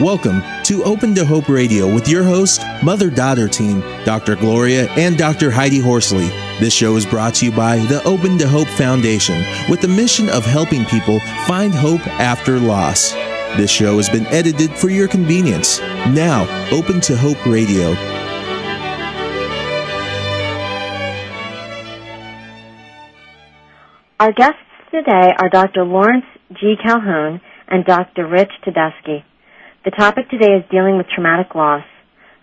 Welcome to Open to Hope Radio with your host, mother daughter team, Dr. Gloria and Dr. Heidi Horsley. This show is brought to you by the Open to Hope Foundation with the mission of helping people find hope after loss. This show has been edited for your convenience. Now, Open to Hope Radio. Our guests today are Dr. Lawrence G. Calhoun and Dr. Rich Tedeschi. The topic today is dealing with traumatic loss.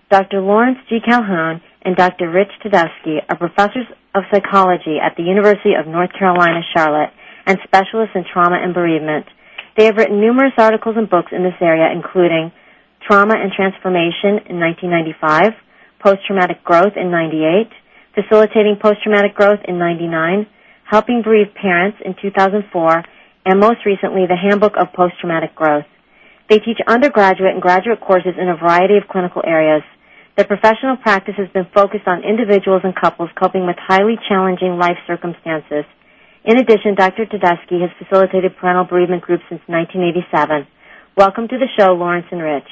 Dr. Lawrence G. Calhoun and Dr. Rich Tedeschi are professors of psychology at the University of North Carolina, Charlotte, and specialists in trauma and bereavement. They have written numerous articles and books in this area, including Trauma and Transformation in 1995, Post-Traumatic Growth in 98, Facilitating Post-Traumatic Growth in 99, Helping Bereaved Parents in 2004, and most recently, The Handbook of Post-Traumatic Growth. They teach undergraduate and graduate courses in a variety of clinical areas. Their professional practice has been focused on individuals and couples coping with highly challenging life circumstances. In addition, Dr. Tedeschi has facilitated parental bereavement groups since 1987. Welcome to the show, Lawrence and Rich.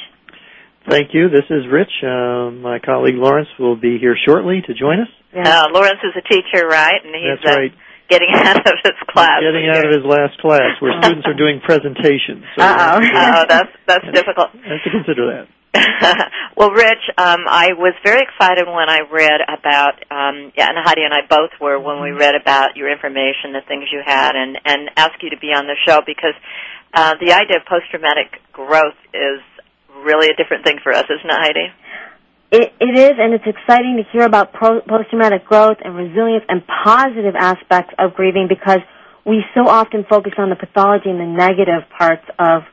Thank you. This is Rich. Uh, my colleague Lawrence will be here shortly to join us. Yeah. Uh, Lawrence is a teacher, right? And he's That's right. Getting out of his class. Getting out of his last class, where students are doing presentations. So Uh-oh. oh, that's that's difficult. I have to consider that. well, Rich, um, I was very excited when I read about, um, yeah, and Heidi and I both were when we read about your information, the things you had, and and asked you to be on the show because uh, the idea of post-traumatic growth is really a different thing for us, isn't it, Heidi? It, it is, and it's exciting to hear about pro- post-traumatic growth and resilience and positive aspects of grieving because we so often focus on the pathology and the negative parts of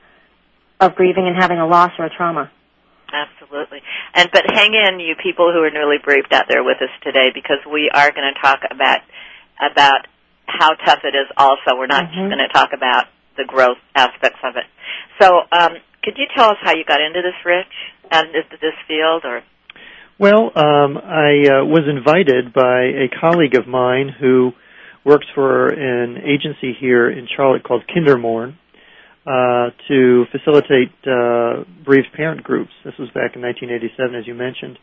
of grieving and having a loss or a trauma. Absolutely. And but hang in, you people who are newly bereaved out there with us today, because we are going to talk about about how tough it is. Also, we're not Mhm. just going to talk about the growth aspects of it. So, um, could you tell us how you got into this, Rich, and into this field, or Well, um, I uh, was invited by a colleague of mine who works for an agency here in Charlotte called Kindermourn uh, to facilitate uh, bereaved parent groups. This was back in 1987, as you mentioned.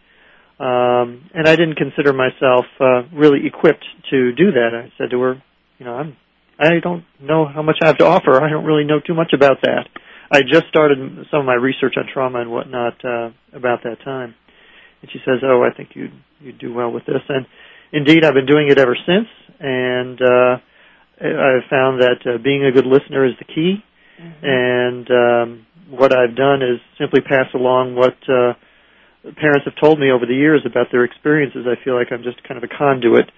Um, and I didn't consider myself uh, really equipped to do that. I said to her, you know, I'm, I don't know how much I have to offer. I don't really know too much about that. I just started some of my research on trauma and whatnot uh, about that time. And she says, "Oh, I think you'd you'd do well with this." And indeed, I've been doing it ever since. And uh, I've found that uh, being a good listener is the key. And um, what I've done is simply pass along what uh, parents have told me over the years about their experiences. I feel like I'm just kind of a conduit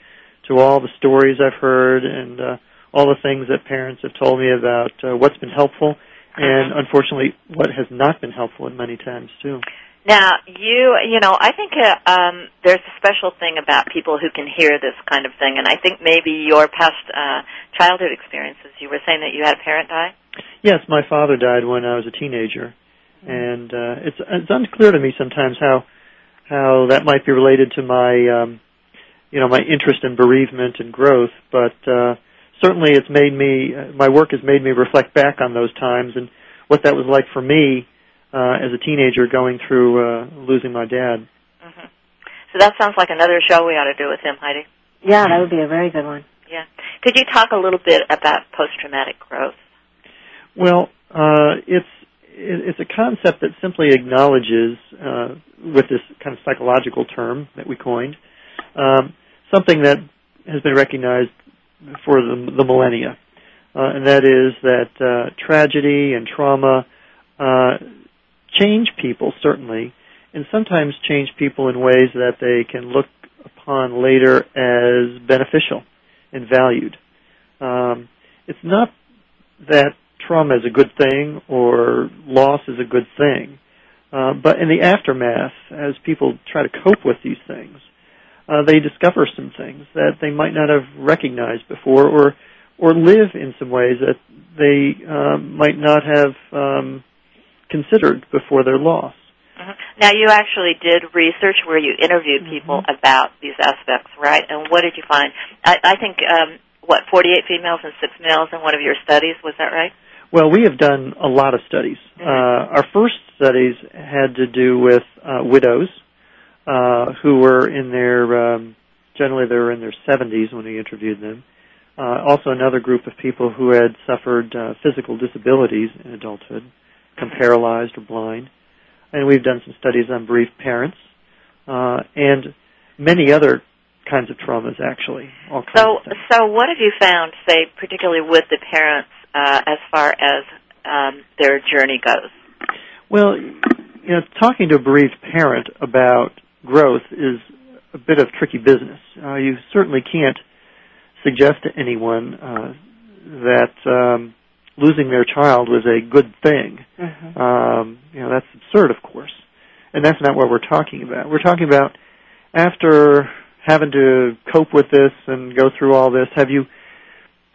to all the stories I've heard and uh, all the things that parents have told me about uh, what's been helpful and unfortunately what has not been helpful at many times too. Now you you know I think uh, um, there's a special thing about people who can hear this kind of thing, and I think maybe your past uh, childhood experiences. You were saying that you had a parent die. Yes, my father died when I was a teenager, and uh, it's it's unclear to me sometimes how how that might be related to my um, you know my interest in bereavement and growth. But uh, certainly, it's made me uh, my work has made me reflect back on those times and what that was like for me uh, as a teenager going through uh, losing my dad. hmm So that sounds like another show we ought to do with him, Heidi. Yeah, that would be a very good one. Yeah. Could you talk a little bit about post-traumatic growth? Well, uh, it's it's a concept that simply acknowledges, uh, with this kind of psychological term that we coined, um, something that has been recognized for the, the millennia, uh, and that is that uh, tragedy and trauma uh, change people certainly, and sometimes change people in ways that they can look upon later as beneficial and valued. Um, it's not that trauma is a good thing or loss is a good thing. Uh, but in the aftermath, as people try to cope with these things, uh, they discover some things that they might not have recognized before, or or live in some ways that they um, might not have um, considered before their loss. Mhm. Now, you actually did research where you interviewed people about these aspects, right? And what did you find? I, I think um, what 48 females and six males in one of your studies was that right? Well, we have done a lot of studies. Mm-hmm. Uh, our first studies had to do with uh, widows uh, who were in their um, generally they were in their 70s when we interviewed them. Uh, also, another group of people who had suffered uh, physical disabilities in adulthood, become paralyzed or blind, and we've done some studies on bereaved parents uh, and many other kinds of traumas. Actually, all kinds So, of so what have you found, say, particularly with the parents, uh, as far as um, their journey goes? Well, you know, talking to a bereaved parent about growth is a bit of tricky business. Uh, you certainly can't suggest to anyone uh, that um, losing their child was a good thing. Mm-hmm. Um, you know, that's absurd, of course, and that's not what we're talking about. We're talking about after having to cope with this and go through all this. Have you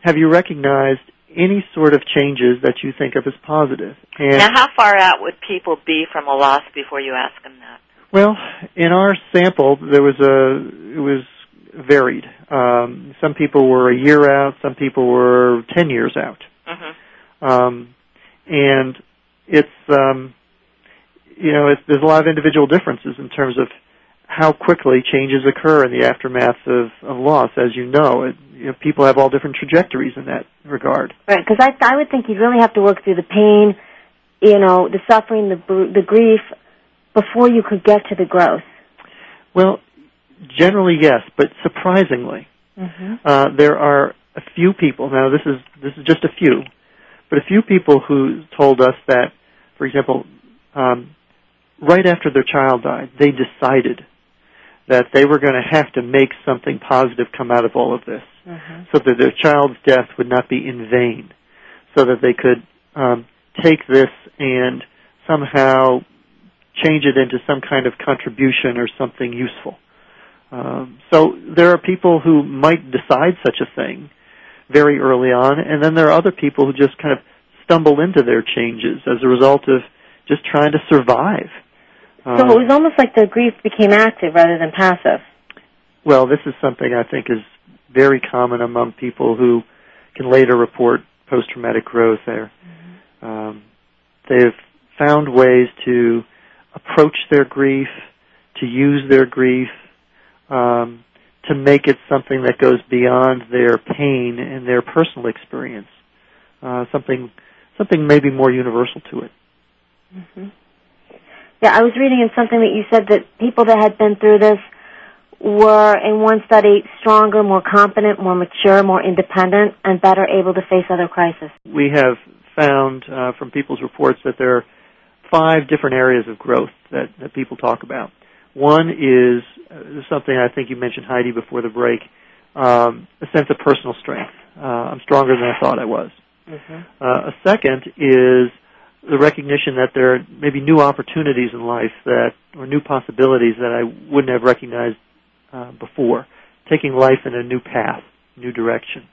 have you recognized any sort of changes that you think of as positive? And Now, how far out would people be from a loss before you ask them that? Well, in our sample, there was a it was varied. Um, some people were a year out, some people were ten years out, hmm um, and it's um, you know it's, there's a lot of individual differences in terms of how quickly changes occur in the aftermath of, of loss. As you know, it, you know, people have all different trajectories in that regard. Right, because I I would think you'd really have to work through the pain, you know, the suffering, the the grief, before you could get to the growth. Well, generally yes, but surprisingly, Mm-hmm. Uh, there are a few people. Now, this is this is just a few, but a few people who told us that, for example, um, right after their child died, they decided that they were going to have to make something positive come out of all of this, Mm-hmm. so that their child's death would not be in vain, so that they could um, take this and somehow change it into some kind of contribution or something useful. Um, so there are people who might decide such a thing very early on, and then there are other people who just kind of stumble into their changes as a result of just trying to survive. So Um, it was almost like the grief became active rather than passive. well, this is something I think is very common among people who can later report post-traumatic growth. There, um, they've found ways to approach their grief, to use their grief, um, to make it something that goes beyond their pain and their personal experience. Uh, something, something maybe more universal to it. hmm Yeah, I was reading in something that you said that people that had been through this were, in one study, stronger, more competent, more mature, more independent, and better able to face other crises. we have found uh, from people's reports that there are five different areas of growth that, that people talk about. One is something I think you mentioned, Heidi, before the break, um, a sense of personal strength. Uh, I'm stronger than I thought I was. Mm-hmm. Uh, a second is the recognition that there are maybe new opportunities in life that, or new possibilities that I wouldn't have recognized uh, before, taking life in a new path, new direction.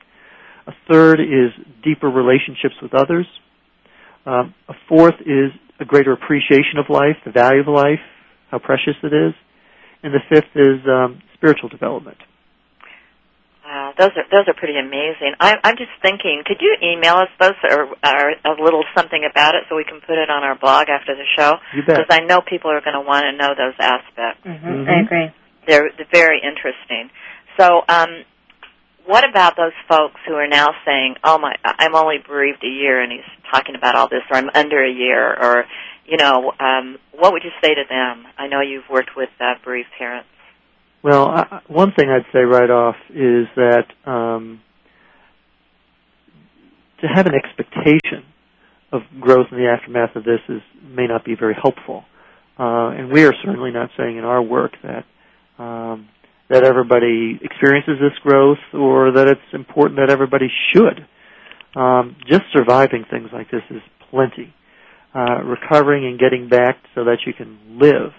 A third is deeper relationships with others. Um, a fourth is a greater appreciation of life, the value of life, how precious it is. And the fifth is um, spiritual development. Wow, those are those are pretty amazing. I, I'm just thinking, could you email us those or, or a little something about it so we can put it on our blog after the show? You bet. Because I know people are going to want to know those aspects. Mm-hmm. Mhm. I agree. They're, they're very interesting. So, um, what about those folks who are now saying, "Oh my, I'm only bereaved a year," and he's talking about all this, or I'm under a year, or you know, um, what would you say to them? I know you've worked with uh, bereaved parents. Well, I, one thing I'd say right off is that um, to have an expectation of growth in the aftermath of this is may not be very helpful, uh, and we are certainly not saying in our work that um, that everybody experiences this growth or that it's important that everybody should. Um, just surviving things like this is plenty. Uh, recovering and getting back so that you can live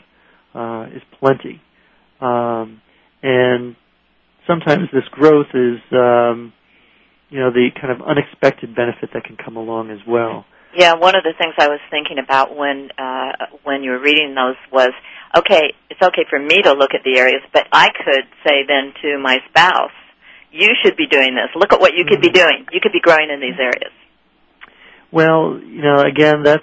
uh, is plenty. Um, and sometimes this growth is, um, you know, the kind of unexpected benefit that can come along as well. Yeah, one of the things I was thinking about when uh, when you were reading those was, okay, it's okay for me to look at the areas, but I could say then to my spouse, you should be doing this. Look at what you could be doing. You could be growing in these areas. Well, you know, again, that's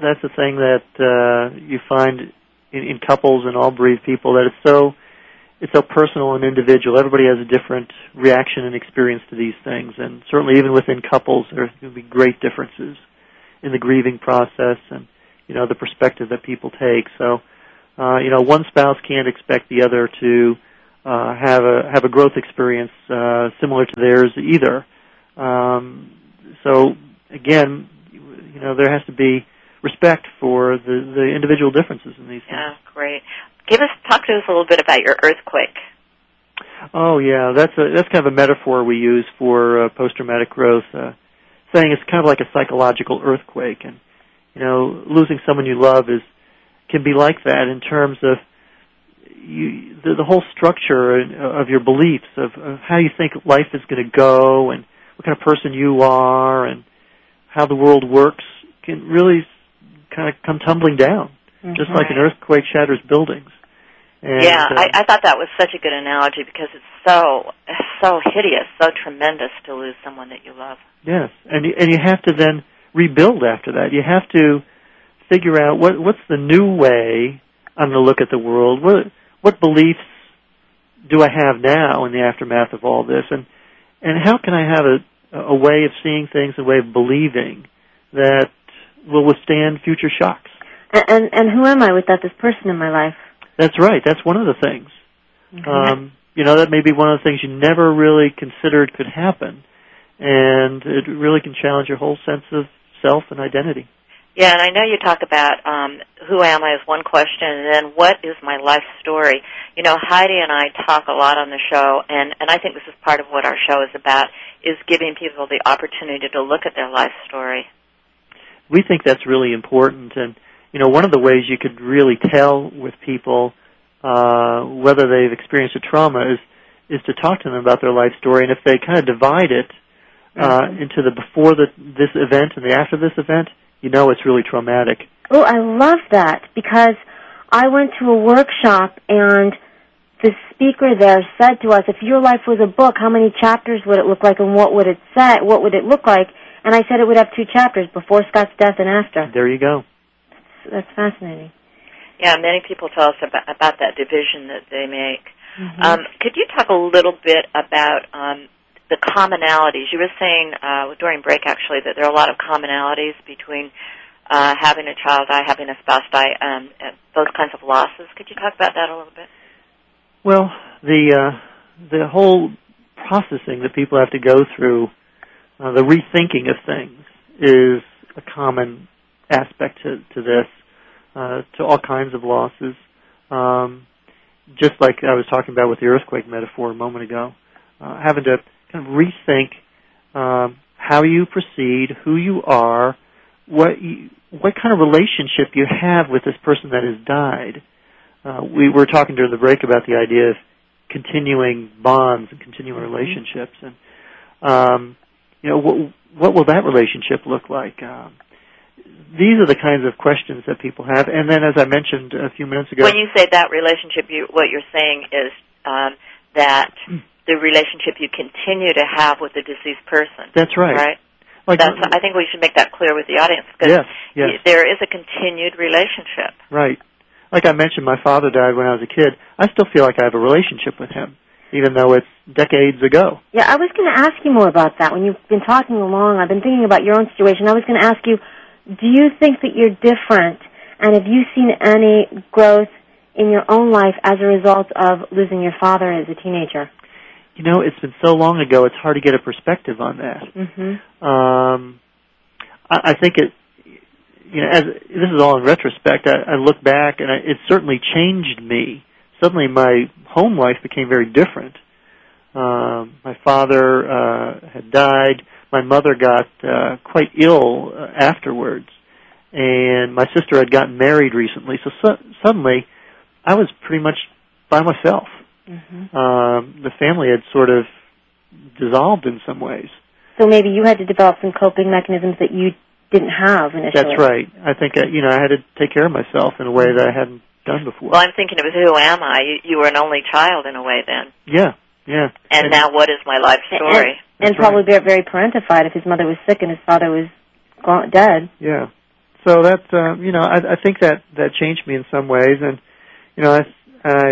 that's the thing that uh, you find in, in couples and all bereaved people that it's so it's so personal and individual. Everybody has a different reaction and experience to these things, and certainly even within couples, there can be great differences in the grieving process and you know the perspective that people take. So, uh, you know, one spouse can't expect the other to uh, have a have a growth experience uh, similar to theirs either. Um, so again, you know, there has to be respect for the the individual differences in these things. Yeah, great. Give us talk to us a little bit about your earthquake. Oh yeah, that's a that's kind of a metaphor we use for uh, post traumatic growth, uh, saying it's kind of like a psychological earthquake, and you know, losing someone you love is can be like that in terms of you, the, the whole structure of your beliefs of, of how you think life is going to go and what kind of person you are and how the world works can really kind of come tumbling down, mm-hmm. just like an earthquake shatters buildings. And, yeah, uh, I, I thought that was such a good analogy because it's so so hideous, so tremendous to lose someone that you love. Yes, and you, and you have to then rebuild after that. You have to figure out what what's the new way I'm going to look at the world. What what beliefs do I have now in the aftermath of all this, and and how can I have a a way of seeing things, a way of believing that will withstand future shocks. And and, and who am I without this person in my life? That's right. That's one of the things. Mm-hmm. Um, you know, that may be one of the things you never really considered could happen, and it really can challenge your whole sense of self and identity. Yeah, and I know you talk about um, who am I as one question, and then what is my life story. You know, Heidi and I talk a lot on the show, and and I think this is part of what our show is about: is giving people the opportunity to look at their life story. We think that's really important, and you know, one of the ways you could really tell with people uh, whether they've experienced a trauma is is to talk to them about their life story, and if they kind of divide it uh, mm-hmm. into the before the, this event and the after this event you know it's really traumatic. Oh, I love that because I went to a workshop and the speaker there said to us, if your life was a book, how many chapters would it look like and what would it say, what would it look like? And I said it would have two chapters, before Scott's death and after. There you go. That's, that's fascinating. Yeah, many people tell us about, about that division that they make. Mm-hmm. Um, could you talk a little bit about um, the commonalities. You were saying uh, during break actually that there are a lot of commonalities between uh, having a child die, having a spouse die, um, those kinds of losses. Could you talk about that a little bit? Well, the uh, the whole processing that people have to go through, uh, the rethinking of things, is a common aspect to, to this, uh, to all kinds of losses. Um, just like I was talking about with the earthquake metaphor a moment ago, uh, having to kind of rethink um, how you proceed, who you are, what you, what kind of relationship you have with this person that has died. Uh, we were talking during the break about the idea of continuing bonds and continuing mm-hmm. relationships, and um, you know what, what will that relationship look like? Um, these are the kinds of questions that people have, and then as I mentioned a few minutes ago, when you say that relationship, you, what you're saying is um, that mm the relationship you continue to have with the deceased person. That's right. Right. Like, That's, I think we should make that clear with the audience because yes, yes. there is a continued relationship. Right. Like I mentioned, my father died when I was a kid. I still feel like I have a relationship with him, even though it's decades ago. Yeah, I was going to ask you more about that. When you've been talking along, I've been thinking about your own situation. I was going to ask you, do you think that you're different, and have you seen any growth in your own life as a result of losing your father as a teenager? you know, it's been so long ago, it's hard to get a perspective on that. Mm-hmm. Um, I, I think it, you know, as this is all in retrospect, I, I look back and I, it certainly changed me. Suddenly, my home life became very different. Um, my father uh, had died. My mother got uh, quite ill uh, afterwards, and my sister had gotten married recently. So su- suddenly, I was pretty much by myself. Mm-hmm. Um, the family had sort of dissolved in some ways. So maybe you had to develop some coping mechanisms that you didn't have initially. That's right. I think uh, you know I had to take care of myself in a way that I hadn't done before. Well, I'm thinking of who am I? You, you were an only child in a way then. Yeah, yeah. And, and now, what is my life story? And, and probably right. very parentified if his mother was sick and his father was gone, dead. Yeah. So that uh, you know, I, I think that that changed me in some ways, and you know, I, I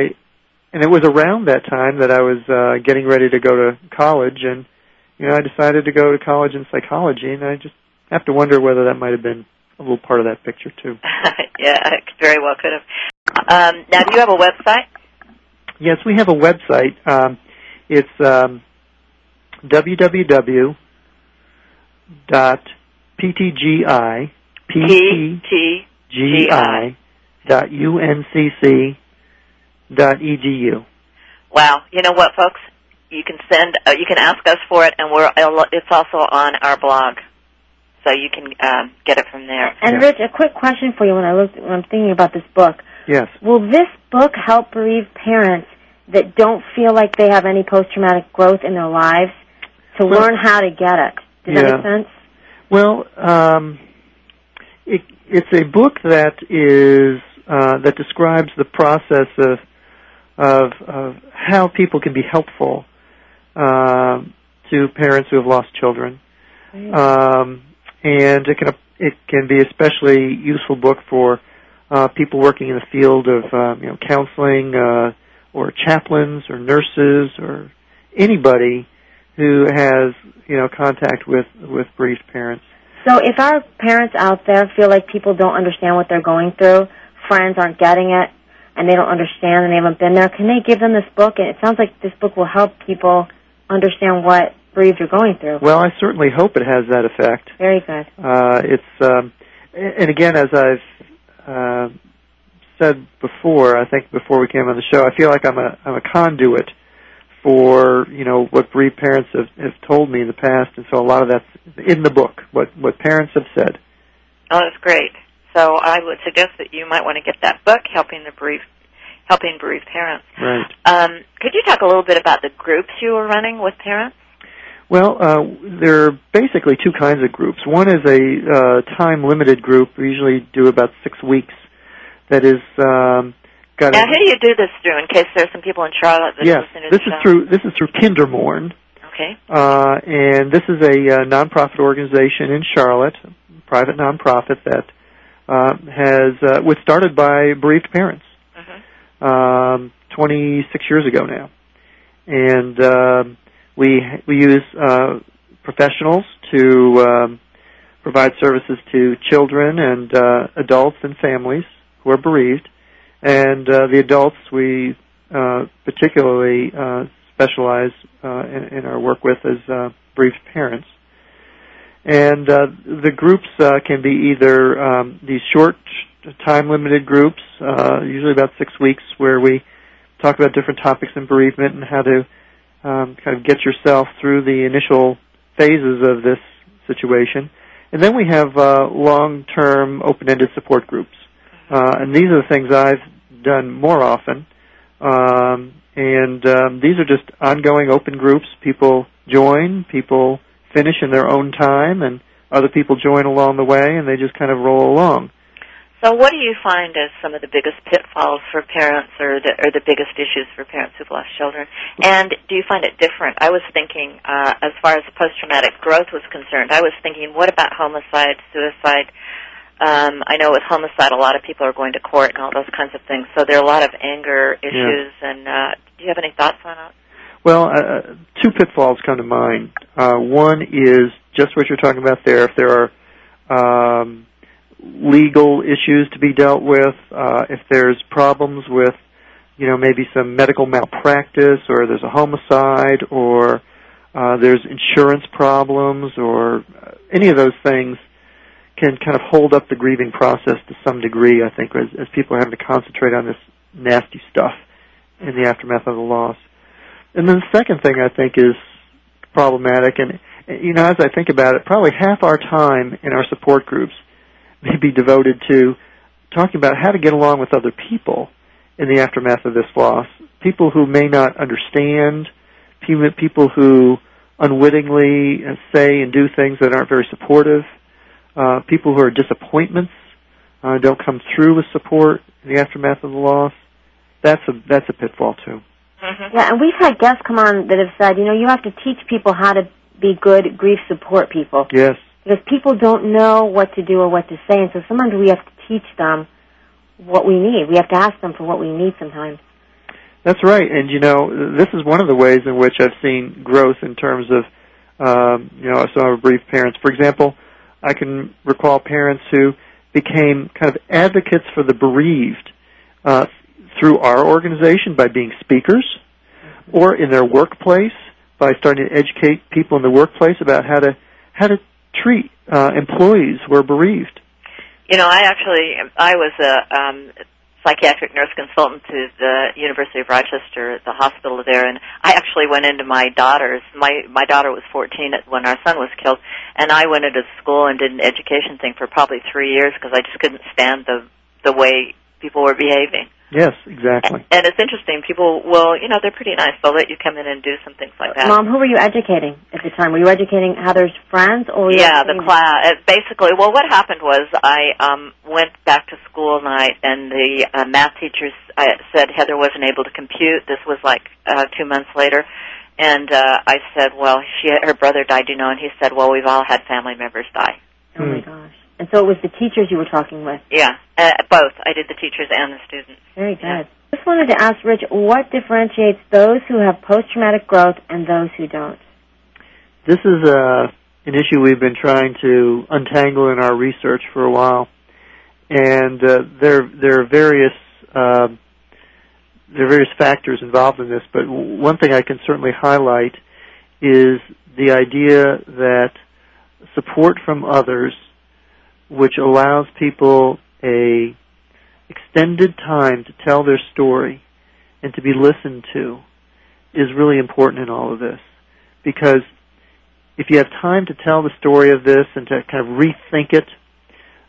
and it was around that time that I was uh, getting ready to go to college, and you know, I decided to go to college in psychology, and I just have to wonder whether that might have been a little part of that picture too. yeah, it very well could have. Um, now, do you have a website? Yes, we have a website. Um, it's um, www dot ptgi P-T-G-I. dot uncc dot edu. Wow. You know what, folks? You can send, uh, you can ask us for it, and we're, it's also on our blog, so you can um, get it from there. And Yeah. Rich, a quick question for you when I looked when I'm thinking about this book. Yes. Will this book help bereaved parents that don't feel like they have any post traumatic growth in their lives to Well- learn how to get it? Does that make sense? Well, um, it, it's a book that is uh, that describes the process of of, of how people can be helpful um to parents who have lost children, um, and it can it can be especially useful book for uh, people working in the field of um, you know counseling uh, or chaplains or nurses or anybody who has you know contact with with bereaved parents. So if our parents out there feel like people don't understand what they're going through, friends aren't getting it, and they don't understand and they haven't been there, can they give them this book? And it sounds like this book will help people understand what bereaved are going through. Well, I certainly hope it has that effect. Very good. Uh, it's um, and again, as I've uh, said before, I think before we came on the show, I feel like I'm a I'm a conduit for you know what bereaved parents have, have told me in the past, and so a lot of that's in the book. What what parents have said. Oh, that's great. So I would suggest that you might want to get that book, helping the bereaved, helping bereaved parents. Right. Um, could you talk a little bit about the groups you were running with parents? Well, uh, there are basically two kinds of groups. One is a uh, time limited group. We usually do about six weeks. That is um, got. Now, a, who do you do this through? In case there's some people in Charlotte that yes, to this is show. through this is through Kindermourn. Okay. Uh, and this is a uh, nonprofit organization in Charlotte, private nonprofit that uh, has uh, was started by bereaved parents hmm um, 26 years ago now, and um, we we use uh, professionals to um, provide services to children and uh, adults and families who are bereaved, and uh, the adults we uh, particularly uh, specialize uh, in, in our work with as uh, bereaved parents. And uh, the groups uh, can be either um, these short, time limited groups, uh, usually about six weeks, where we talk about different topics in bereavement and how to um, kind of get yourself through the initial phases of this situation. And then we have uh, long term, open ended support groups. Uh, and these are the things I've done more often. Um, and um, these are just ongoing open groups. People join, people finish in their own time, and other people join along the way, and they just kind of roll along. So, what do you find as some of the biggest pitfalls for parents, or the or the biggest issues for parents who've lost children? And do you find it different? I was thinking, uh, as far as post traumatic growth was concerned, I was thinking, what about homicide, suicide? Um, I know with homicide, a lot of people are going to court and all those kinds of things. So there are a lot of anger issues. And uh, do you have any thoughts on that? Well, uh, two pitfalls come to mind. Uh, one is just what you're talking about there. If there are um, legal issues to be dealt with, uh, if there's problems with, you know, maybe some medical malpractice, or there's a homicide, or uh, there's insurance problems, or uh, any of those things can kind of hold up the grieving process to some degree. I think as, as people are having to concentrate on this nasty stuff in the aftermath of the loss. And then the second thing I think is problematic, and you know, as I think about it, probably half our time in our support groups be devoted to talking about how to get along with other people in the aftermath of this loss. People who may not understand, people who unwittingly say and do things that aren't very supportive, uh, people who are disappointments, uh, don't come through with support in the aftermath of the loss. That's a that's a pitfall too. Mm-hmm. Yeah, and we've had guests come on that have said, you know, you have to teach people how to be good grief support people. Yes. Because people don't know what to do or what to say, and so sometimes we have to teach them what we need. We have to ask them for what we need sometimes. That's right, and you know, this is one of the ways in which I've seen growth in terms of, um, you know, some of our brief parents. For example, I can recall parents who became kind of advocates for the bereaved uh, through our organization by being speakers, or in their workplace by starting to educate people in the workplace about how to how to treat uh, employees who are bereaved. You know, I actually I was a um, psychiatric nurse consultant to the University of Rochester, at the hospital there, and I actually went into my daughter's. My my daughter was 14 when our son was killed, and I went into school and did an education thing for probably three years because I just couldn't stand the the way people were behaving. Yes, exactly. And it's interesting. People will, you know, they're pretty nice. They'll let you come in and do some things like that. Mom, who were you educating at the time? Were you educating Heather's friends, or yeah, the educating- class. Basically, well, what happened was I um went back to school night, and the uh, math teachers uh, said Heather wasn't able to compute. This was like uh, two months later, and uh, I said, well, she her brother died, you know, and he said, well, we've all had family members die. Oh my Hmm. gosh! And so it was the teachers you were talking with. Yeah, uh, both. I did the teachers and the students. Very good. Yeah. Just wanted to ask Rich, what differentiates those who have post-traumatic growth and those who don't? This is uh, an issue we've been trying to untangle in our research for a while, and uh, there there are various uh, there are various factors involved in this. But w- one thing I can certainly highlight is the idea that support from others, which allows people a extended time to tell their story and to be listened to, is really important in all of this because if you have time to tell the story of this and to kind of rethink it,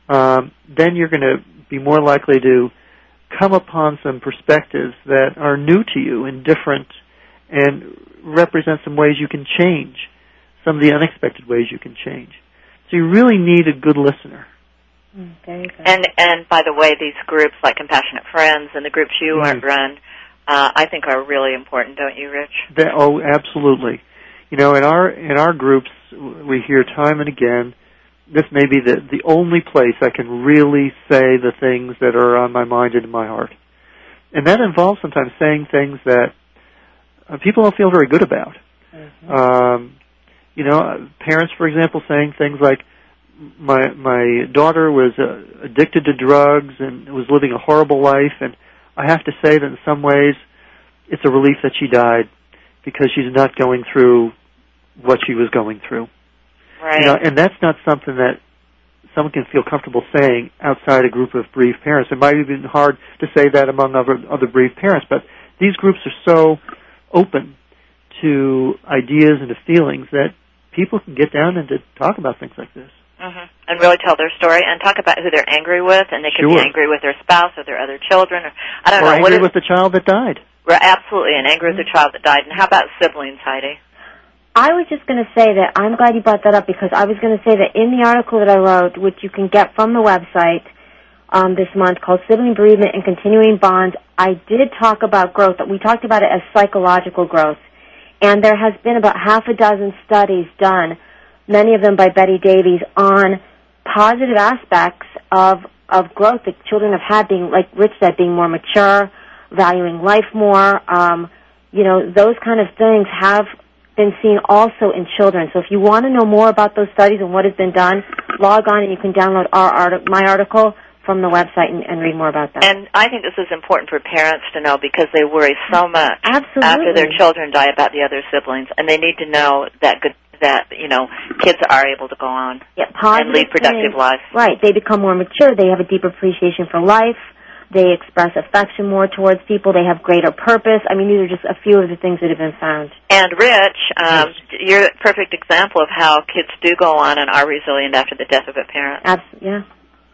um, then you're going to be more likely to come upon some perspectives that are new to you and different and represent some ways you can change, some of the unexpected ways you can change. So you really need a good listener. Mm. And and by the way, these groups like Compassionate Friends and the groups you Mhm. run, uh, I think are really important, don't you, Rich? That, oh, absolutely. You know, in our in our groups, we hear time and again. This may be the the only place I can really say the things that are on my mind and in my heart, and that involves sometimes saying things that uh, people don't feel very good about. Mhm. Um, you know, uh, parents, for example, saying things like, "My my daughter was uh, addicted to drugs and was living a horrible life, and I have to say that in some ways, it's a relief that she died because she's not going through what she was going through." Right. You know, and that's not something that someone can feel comfortable saying outside a group of bereaved parents. It might have been hard to say that among other other bereaved parents, but these groups are so open to ideas and to feelings that people can get down and to talk about things like this. And really tell their story and talk about who they're angry with, and they could be angry with their spouse or their other children, or I don't or know angry what is. with the child that died. Right, absolutely, and angry with the child that died. And how about siblings, Heidi? I was just going to say that I'm glad you brought that up because I was going to say that in the article that I wrote, which you can get from the website um, this month called Sibling Bereavement and Continuing Bonds, I did talk about growth. We talked about it as psychological growth. And there has been about half a dozen studies done, many of them by Betty Davies, on positive aspects of, of growth that children have had being, like Rich said, being more mature, valuing life more, um, you know, those kind of things have been seen also in children. So if you want to know more about those studies and what has been done, log on and you can download our my article from the website and, and read more about that. And I think this is important for parents to know because they worry so much Absolutely. after their children die about the other siblings, and they need to know that good that you know kids are able to go on yeah, positive and lead productive things. lives. Right. They become more mature. They have a deeper appreciation for life. They express affection more towards people. They have greater purpose. I mean, these are just a few of the things that have been found. And Rich, um, you're a perfect example of how kids do go on and are resilient after the death of a parent. Abs- yeah,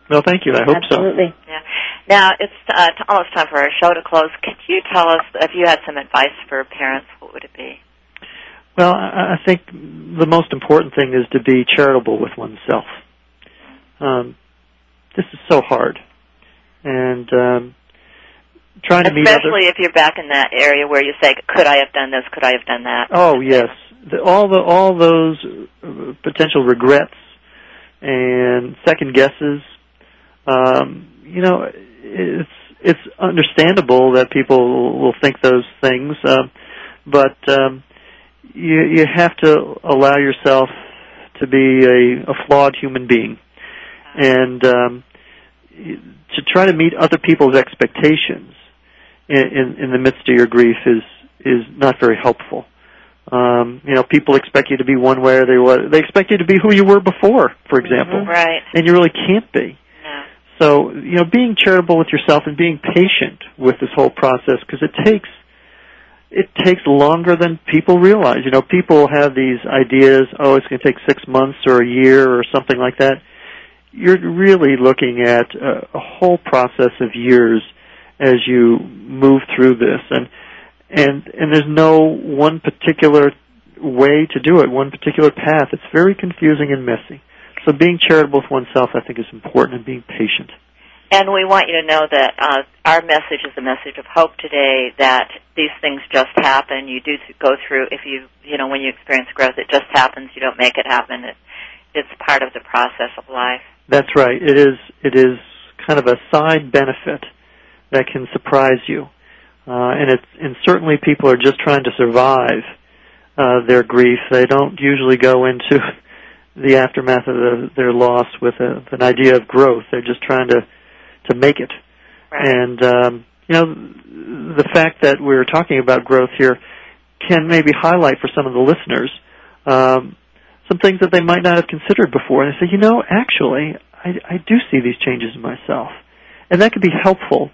Well, thank you. I hope so. absolutely. Yeah. Now it's uh, t- almost time for our show to close. Could you tell us if you had some advice for parents? What would it be? Well, I think the most important thing is to be charitable with oneself. Um, this is so hard, and um, trying to meet. Especially if you're back in that area where you say, "Could I have done this? Could I have done that?" Oh yes, the, all the all those uh, potential regrets and second guesses. Um, you know, it's it's understandable that people will think those things, uh, but um, you you have to allow yourself to be a, a flawed human being, and um, to try to meet other people's expectations in, in, in the midst of your grief is is not very helpful. Um, you know, people expect you to be one way or they were. They expect you to be who you were before, for example, mm-hmm. right? And you really can't be. No. So, you know, being charitable with yourself and being patient with this whole process because it takes it takes longer than people realize. You know, people have these ideas, oh, it's going to take six months or a year or something like that. You're really looking at a, whole process of years as you move through this, and and and there's no one particular way to do it, one particular path. It's very confusing and messy. So being charitable with oneself, I think, is important, and being patient. And we want you to know that uh, our message is a message of hope today. That these things just happen. You do go through. If you you know when you experience growth, it just happens. You don't make it happen. It, it's part of the process of life. That's right. It is. It is kind of a side benefit that can surprise you, uh, and it's and certainly people are just trying to survive uh, their grief. They don't usually go into the aftermath of the, their loss with a, an idea of growth. They're just trying to to make it. Right. And um, you know, the fact that we're talking about growth here can maybe highlight for some of the listeners um, some things that they might not have considered before. And they say, you know, actually, I, I do see these changes in myself, and that could be helpful.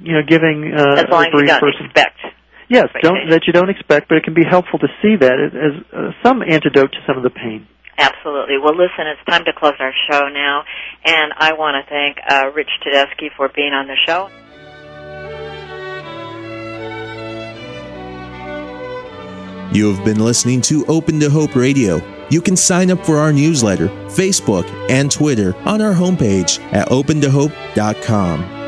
You know, giving uh, as long a brief you don't person. expect. Yes, don't, that you don't expect, but it can be helpful to see that as uh, some antidote to some of the pain. Absolutely. Well, listen, it's time to close our show now, and I want to thank uh, Rich Tedeschi for being on the show. You have been listening to Open to Hope Radio. You can sign up for our newsletter, Facebook, and Twitter on our homepage at opentohope.com.